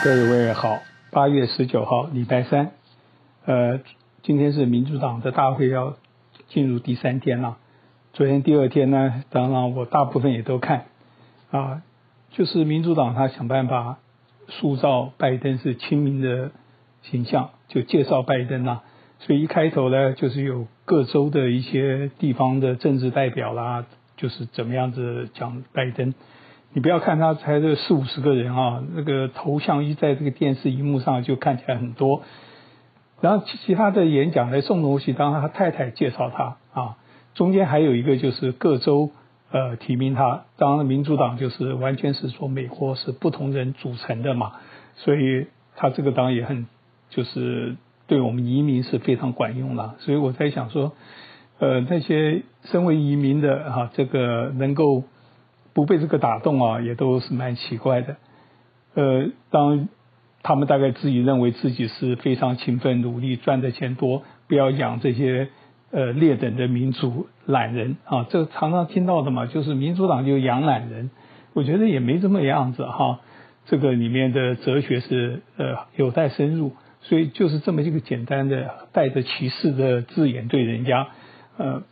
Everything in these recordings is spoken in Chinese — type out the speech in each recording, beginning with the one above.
各位好，八月十九号，礼拜三，呃，今天是民主党的大会要进入第三天了。昨天第二天呢，当然我大部分也都看，啊，就是民主党他想办法塑造拜登是亲民的形象，就介绍拜登呐。所以一开头呢，就是有各州的一些地方的政治代表啦，就是怎么样子讲拜登。你不要看他才这四五十个人啊，那个头像一在这个电视荧幕上就看起来很多。然后其他的演讲呢，宋主席当他太太介绍他啊，中间还有一个就是各州呃提名他，当然民主党就是完全是说美国是不同人组成的嘛，所以他这个当然也很就是对我们移民是非常管用了。所以我在想说，呃那些身为移民的哈、这个能够。不被这个打动啊，也都是蛮奇怪的。呃，当他们大概自己认为自己是非常勤奋努力，赚的钱多，不要养这些呃劣等的民主懒人啊，这常常听到的嘛，就是民主党就养懒人。我觉得也没这么样子哈，这个里面的哲学是呃有待深入，所以就是这么一个简单的带着歧视的字眼对人家，呃，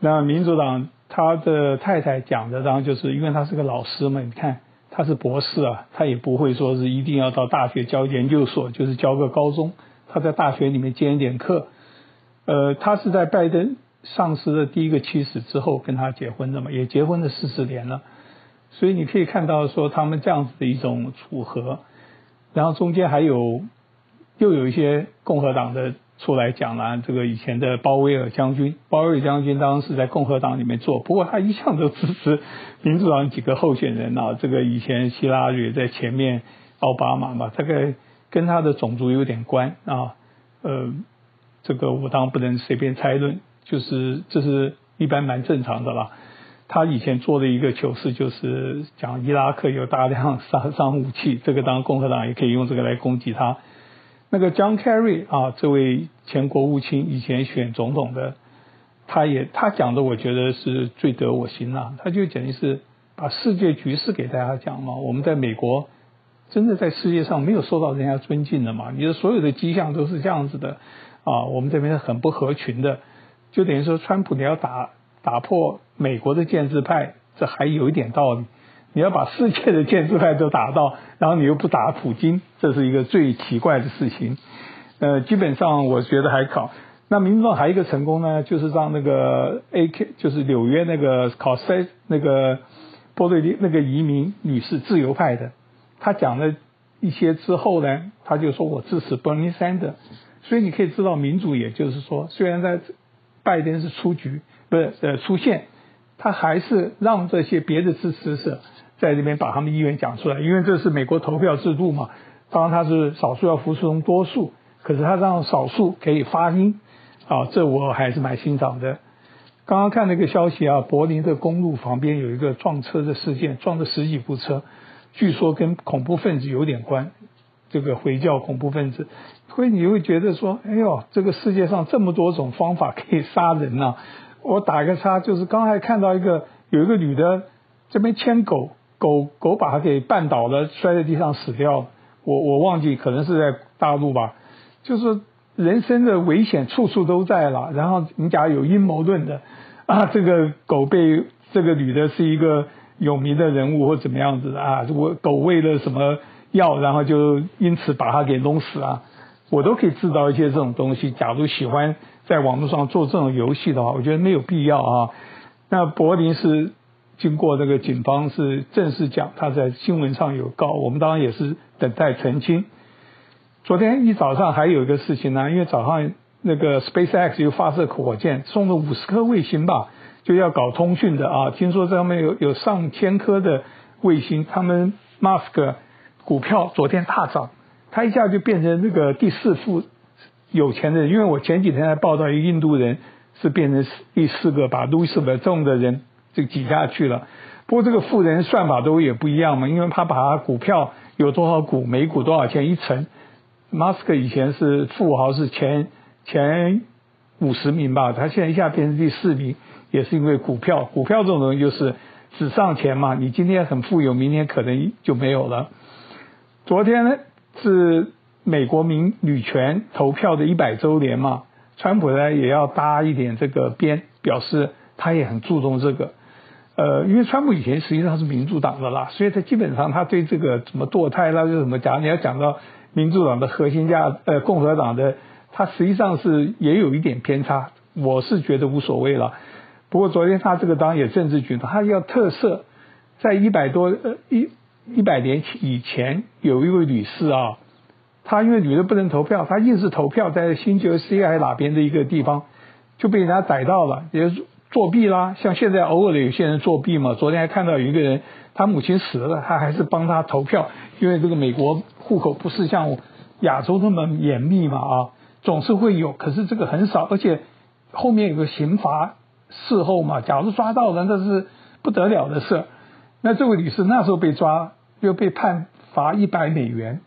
那民主党。他的太太讲的，当然就是因为他是个老师嘛，你看他是博士啊，他也不会说是一定要到大学教研究所，就是教个高中，他在大学里面兼一点课。呃，他是在拜登上司的第一个妻子之后跟他结婚的嘛，也结婚了四十年了，所以你可以看到说他们这样子的一种组合，然后中间还有又有一些共和党的。出来讲了这个以前的鲍威尔将军，鲍威尔将军当时在共和党里面做，不过他一向都支持民主党几个候选人啊。这个以前希拉里在前面，奥巴马嘛，大概跟他的种族有点关啊。呃，这个我当然不能随便猜论，就是这是一般蛮正常的啦。他以前做的一个糗事就是讲伊拉克有大量杀伤武器，这个当共和党也可以用这个来攻击他。那个 John Kerry 啊，这位前国务卿以前选总统的，他也他讲的，我觉得是最得我心了。他就简直是把世界局势给大家讲嘛。我们在美国真的在世界上没有受到人家尊敬的嘛？你的所有的迹象都是这样子的啊。我们这边是很不合群的，就等于说，川普你要打打破美国的建制派，这还有一点道理。你要把世界的建制派都打到，然后你又不打普京，这是一个最奇怪的事情。呃，基本上我觉得还好。那民主党还有一个成功呢，就是让那个 AK，就是纽约那个考塞那个波瑞蒂那个移民女士，自由派的，她讲了一些之后呢，她就说我支持 Bernie Sanders。所以你可以知道，民主也就是说，虽然在拜登是出局，不是呃出现，他还是让这些别的支持者。在这边把他们意愿讲出来，因为这是美国投票制度嘛。当然他是少数要服从多数，可是他让少数可以发音，啊，这我还是蛮欣赏的。刚刚看那个消息啊，柏林的公路旁边有一个撞车的事件，撞了十几部车，据说跟恐怖分子有点关，这个回教恐怖分子。所以你会觉得说，哎呦，这个世界上这么多种方法可以杀人呐、啊。我打个叉，就是刚才看到一个有一个女的这边牵狗。狗狗把她给绊倒了，摔在地上死掉了。我我忘记，可能是在大陆吧。就是人生的危险处处都在了。然后你假如有阴谋论的啊，这个狗被这个女的是一个有名的人物或怎么样子的啊，我狗喂了什么药，然后就因此把它给弄死啊。我都可以制造一些这种东西。假如喜欢在网络上做这种游戏的话，我觉得没有必要啊。那柏林是。经过这个警方是正式讲，他在新闻上有告，我们当然也是等待澄清。昨天一早上还有一个事情呢，因为早上那个 SpaceX 又发射火箭，送了五十颗卫星吧，就要搞通讯的啊。听说这上面有有上千颗的卫星，他们 m a s k 股票昨天大涨，他一下就变成那个第四富有钱的人。因为我前几天还报道一个印度人是变成第四个把路易斯伯中的人。就挤下去了，不过这个富人算法都也不一样嘛，因为他把他股票有多少股，每股多少钱一层。马斯克以前是富豪，是前前五十名吧，他现在一下变成第四名，也是因为股票。股票这种东西就是纸上钱嘛，你今天很富有，明天可能就没有了。昨天呢是美国民女权投票的一百周年嘛，川普呢也要搭一点这个边，表示他也很注重这个。呃，因为川普以前实际上是民主党的啦，所以他基本上他对这个什么堕胎啦，就什么讲，你要讲到民主党的核心价，呃，共和党的，他实际上是也有一点偏差。我是觉得无所谓了。不过昨天他这个当然也政治举动，他要特赦，在一百多呃一一百年以前有一位女士啊，她因为女的不能投票，她硬是投票在新泽西还哪边的一个地方，就被人家逮到了，也。作弊啦，像现在偶尔的有些人作弊嘛。昨天还看到有一个人，他母亲死了，他还是帮他投票，因为这个美国户口不是像亚洲那么严密嘛啊，总是会有，可是这个很少，而且后面有个刑罚事后嘛，假如抓到人，那是不得了的事。那这位女士那时候被抓，又被判罚一百美元，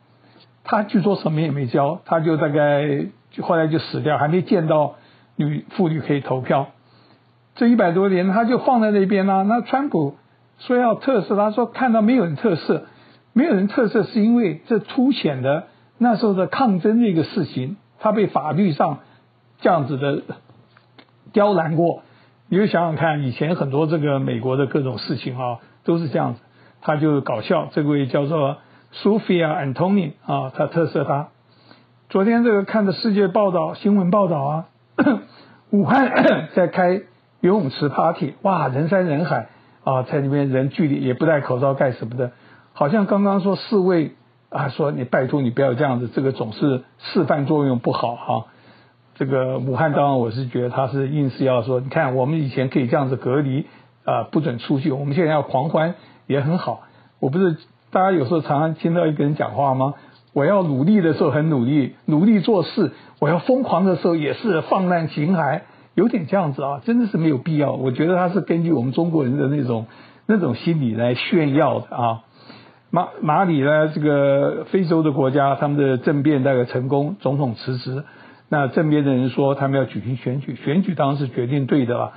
他据说什么也没交，他就大概就后来就死掉，还没见到女妇女可以投票。这一百多年，他就放在那边啦、那川普说要特赦，他说看到没有人特赦，没有人特赦，是因为这凸显的那时候的抗争这个事情，他被法律上这样子的刁难过。你就想想看，以前很多这个美国的各种事情啊，都是这样子。他就搞笑，这位叫做 Sophia Antonin 啊，他特赦他。昨天这个看的世界报道新闻报道啊，武汉 在开。游泳池 party，哇，人山人海啊，在里面人距离也不戴口罩干什么的，好像刚刚说四位啊，说你拜托你不要这样子，这个总是示范作用不好哈、啊。这个武汉当然我是觉得他是硬是要说，你看我们以前可以这样子隔离啊，不准出去，我们现在要狂欢也很好。我不是大家有时候常常听到一个人讲话吗？我要努力的时候很努力，努力做事；我要疯狂的时候也是放浪形骸。有点这样子啊，真的是没有必要。我觉得他是根据我们中国人的那种那种心理来炫耀的啊。马马里呢，这个非洲的国家，他们的政变大概成功，总统辞职。那政变的人说他们要举行选举，选举当然是决定对的了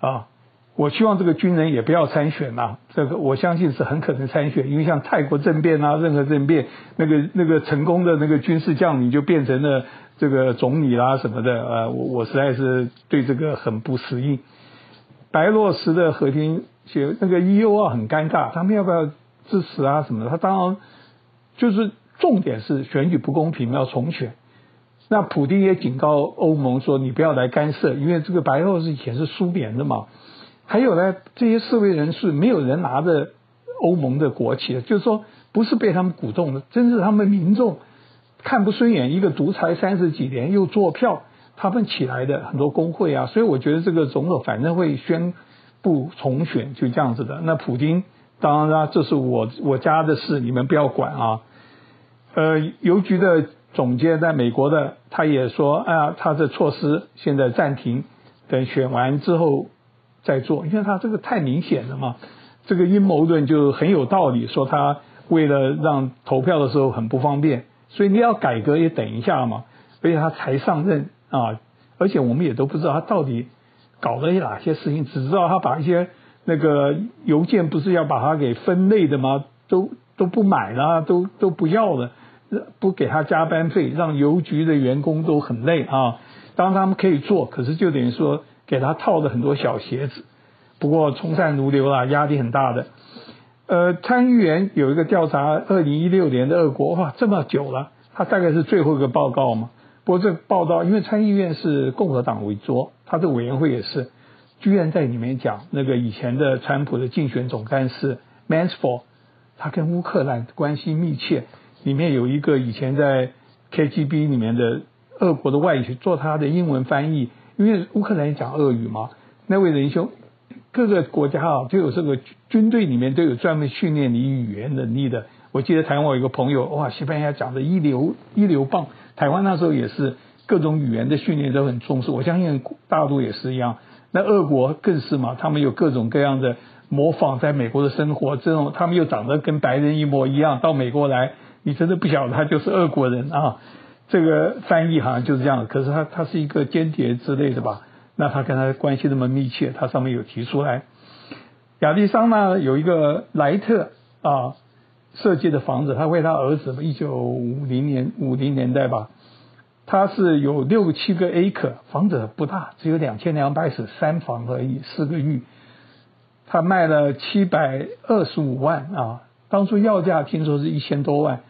啊。我希望这个军人也不要参选呐，这个我相信是很可能参选，因为像泰国政变啊，任何政变，那个那个成功的那个军事将领就变成了这个总理啦什么的，呃，我我实在是对这个很不适应。白罗斯的和平协那个 E.U. 啊很尴尬，他们要不要支持啊什么的？他当然就是重点是选举不公平，要重选。那普丁也警告欧盟说，你不要来干涉，因为这个白罗斯以前是苏联的嘛。还有呢，这些示威人士没有人拿着欧盟的国旗，就是说不是被他们鼓动的，真是他们民众看不顺眼一个独裁三十几年又做票，他们起来的很多工会啊，所以我觉得这个总统反正会宣布重选，就这样子的。那普丁当然啦，这是我我家的事，你们不要管啊。呃，邮局的总监在美国的，他也说啊，他的措施现在暂停，等选完之后。在做，因为他这个太明显了嘛，这个阴谋论就很有道理，说他为了让投票的时候很不方便，所以你要改革也等一下嘛，而且他才上任啊，而且我们也都不知道他到底搞了哪些事情，只知道他把一些那个邮件不是要把它给分类的吗？都都不买了，都都不要了，不给他加班费，让邮局的员工都很累啊。当然他们可以做，可是就等于说。给他套了很多小鞋子，不过从善如流啦，压力很大的。呃，参议员有一个调查，二零一六年的俄国，哇，这么久了，他大概是最后一个报告嘛。不过这个报道，因为参议院是共和党为主，他的委员会也是，居然在里面讲那个以前的川普的竞选总干事 Mansford，他跟乌克兰关系密切，里面有一个以前在 KGB 里面的俄国的外语做他的英文翻译。因为乌克兰也讲俄语嘛，那位仁兄，各个国家啊就有这个军队里面都有专门训练你语言能力的。我记得台湾我有一个朋友，哇，西班牙讲的一流一流棒。台湾那时候也是各种语言的训练都很重视，我相信大陆也是一样。那俄国更是嘛，他们有各种各样的模仿在美国的生活，这种他们又长得跟白人一模一样，到美国来，你真的不晓得他就是俄国人啊。这个翻译好像就是这样，可是他他是一个间谍之类的吧？那他跟他关系那么密切，他上面有提出来。亚利桑那有一个莱特啊，设计的房子，他为他儿子，一九五零年五零年代吧，他是有六七个 acre，房子不大，只有两千两百尺，三房而已，四个浴，他卖了七百二十五万啊，当初要价听说是一千多万，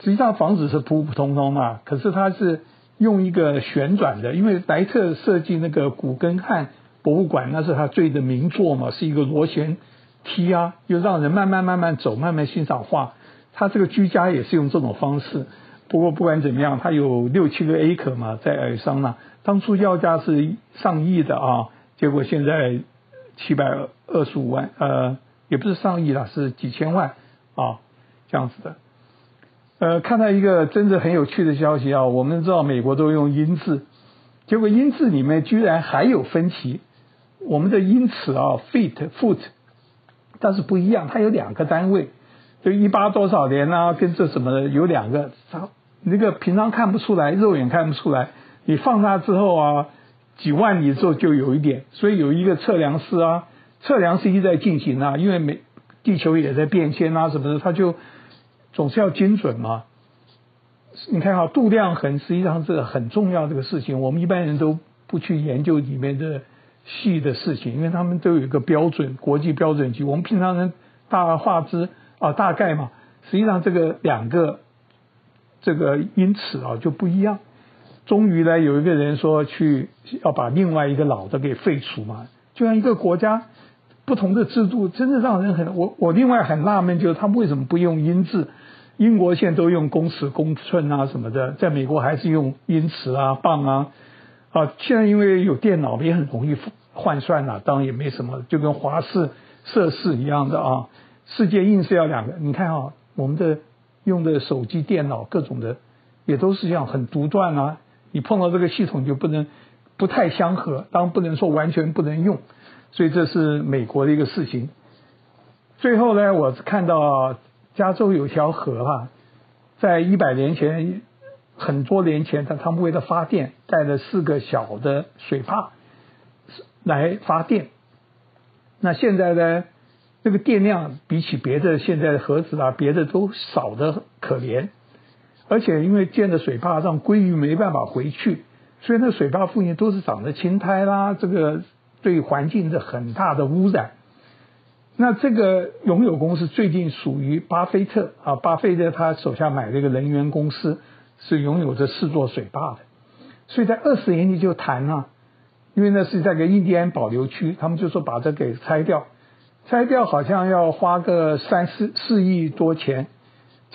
实际上房子是普普通通嘛，可是它是用一个旋转的，因为莱特设计那个古根汉博物馆，那是他最的名作嘛，是一个螺旋。梯啊，又让人慢慢慢慢走，慢慢欣赏画。他这个居家也是用这种方式。不过不管怎么样，他有六七个 a 可嘛，在亚利桑那，当初要价是上亿的啊，结果现在七百二十五万，呃，也不是上亿了，是几千万啊，这样子的。呃，看到一个真的很有趣的消息啊，我们知道美国都用英字，结果英字里面居然还有分歧。我们的英尺啊，feet foot。但是不一样，它有两个单位，就一八多少年啊，跟这什么的有两个，它那个平常看不出来，肉眼看不出来，你放大之后啊，几万里之后就有一点，所以有一个测量师啊，测量是一直在进行啊，因为每地球也在变迁啊什么的，他就总是要精准嘛。你看哈，度量衡实际上是很重要这个事情，我们一般人都不去研究里面的。细的事情，因为他们都有一个标准，国际标准级。我们平常人大而化之啊，大概嘛，实际上这个两个这个因此啊就不一样。终于呢，有一个人说去要把另外一个老的给废除嘛，就像一个国家不同的制度，真的让人很我我另外很纳闷，就是他们为什么不用英字？英国现在都用公尺、公寸啊什么的，在美国还是用英尺啊、磅啊。啊，现在因为有电脑，也很容易换算了，当然也没什么，就跟华氏、摄氏一样的啊。世界硬是要两个，你看啊，我们的用的手机、电脑各种的，也都是这样很独断啊。你碰到这个系统就不能不太相合，当然不能说完全不能用，所以这是美国的一个事情。最后呢，我看到加州有条河啊，在一百年前。很多年前，他他们为了发电，带了四个小的水坝来发电。那现在呢，这个电量比起别的现在的河子啊，别的都少得可怜。而且因为建的水坝让鲑鱼没办法回去，所以那水坝附近都是长着青苔啦，这个对环境的很大的污染。那这个拥有公司最近属于巴菲特啊，巴菲特他手下买了一个能源公司。是拥有这四座水坝的，所以在二十年前就谈了，因为那是在个印第安保留区，他们就说把这给拆掉，拆掉好像要花个三四四亿多钱，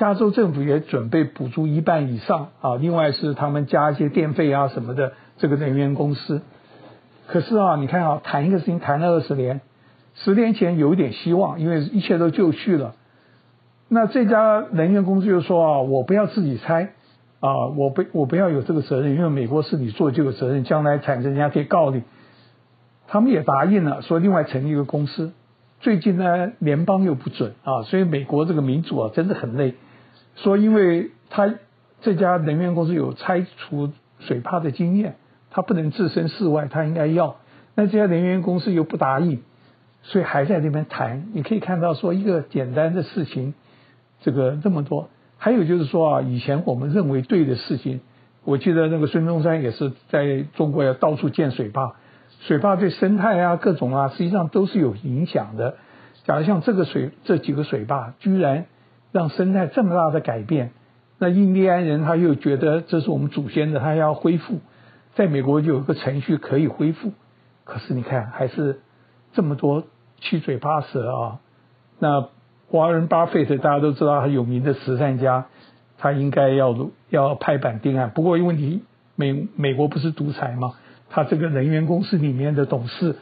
加州政府也准备补助一半以上啊，另外是他们加一些电费啊什么的，这个能源公司，可是啊，你看啊，谈一个事情谈了二十年，十年前有一点希望，因为一切都就绪了，那这家能源公司就说啊，我不要自己拆。啊，我不我不要有这个责任，因为美国是你做这个责任，将来产生人家可以告你。他们也答应了，说另外成立一个公司。最近呢，联邦又不准啊，所以美国这个民主啊，真的很累。说因为他这家能源公司有拆除水坝的经验，他不能置身事外，他应该要。那这家能源公司又不答应，所以还在那边谈。你可以看到，说一个简单的事情，这个这么多。还有就是说啊，以前我们认为对的事情，我记得那个孙中山也是在中国要到处建水坝，水坝对生态啊各种啊，实际上都是有影响的。假如像这个水这几个水坝，居然让生态这么大的改变，那印第安人他又觉得这是我们祖先的，他要恢复，在美国就有个程序可以恢复，可是你看还是这么多七嘴八舌啊，那。华人巴菲特大家都知道，他有名的慈善家，他应该要要拍板定案。不过问题，美美国不是独裁吗？他这个能源公司里面的董事，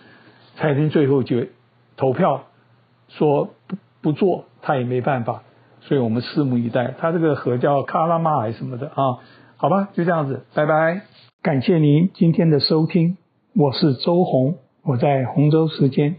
才能最后就投票说不不做，他也没办法。所以我们拭目以待。他这个河叫卡拉玛还什么的啊？好吧，就这样子，拜拜。感谢您今天的收听，我是周红，我在洪州时间。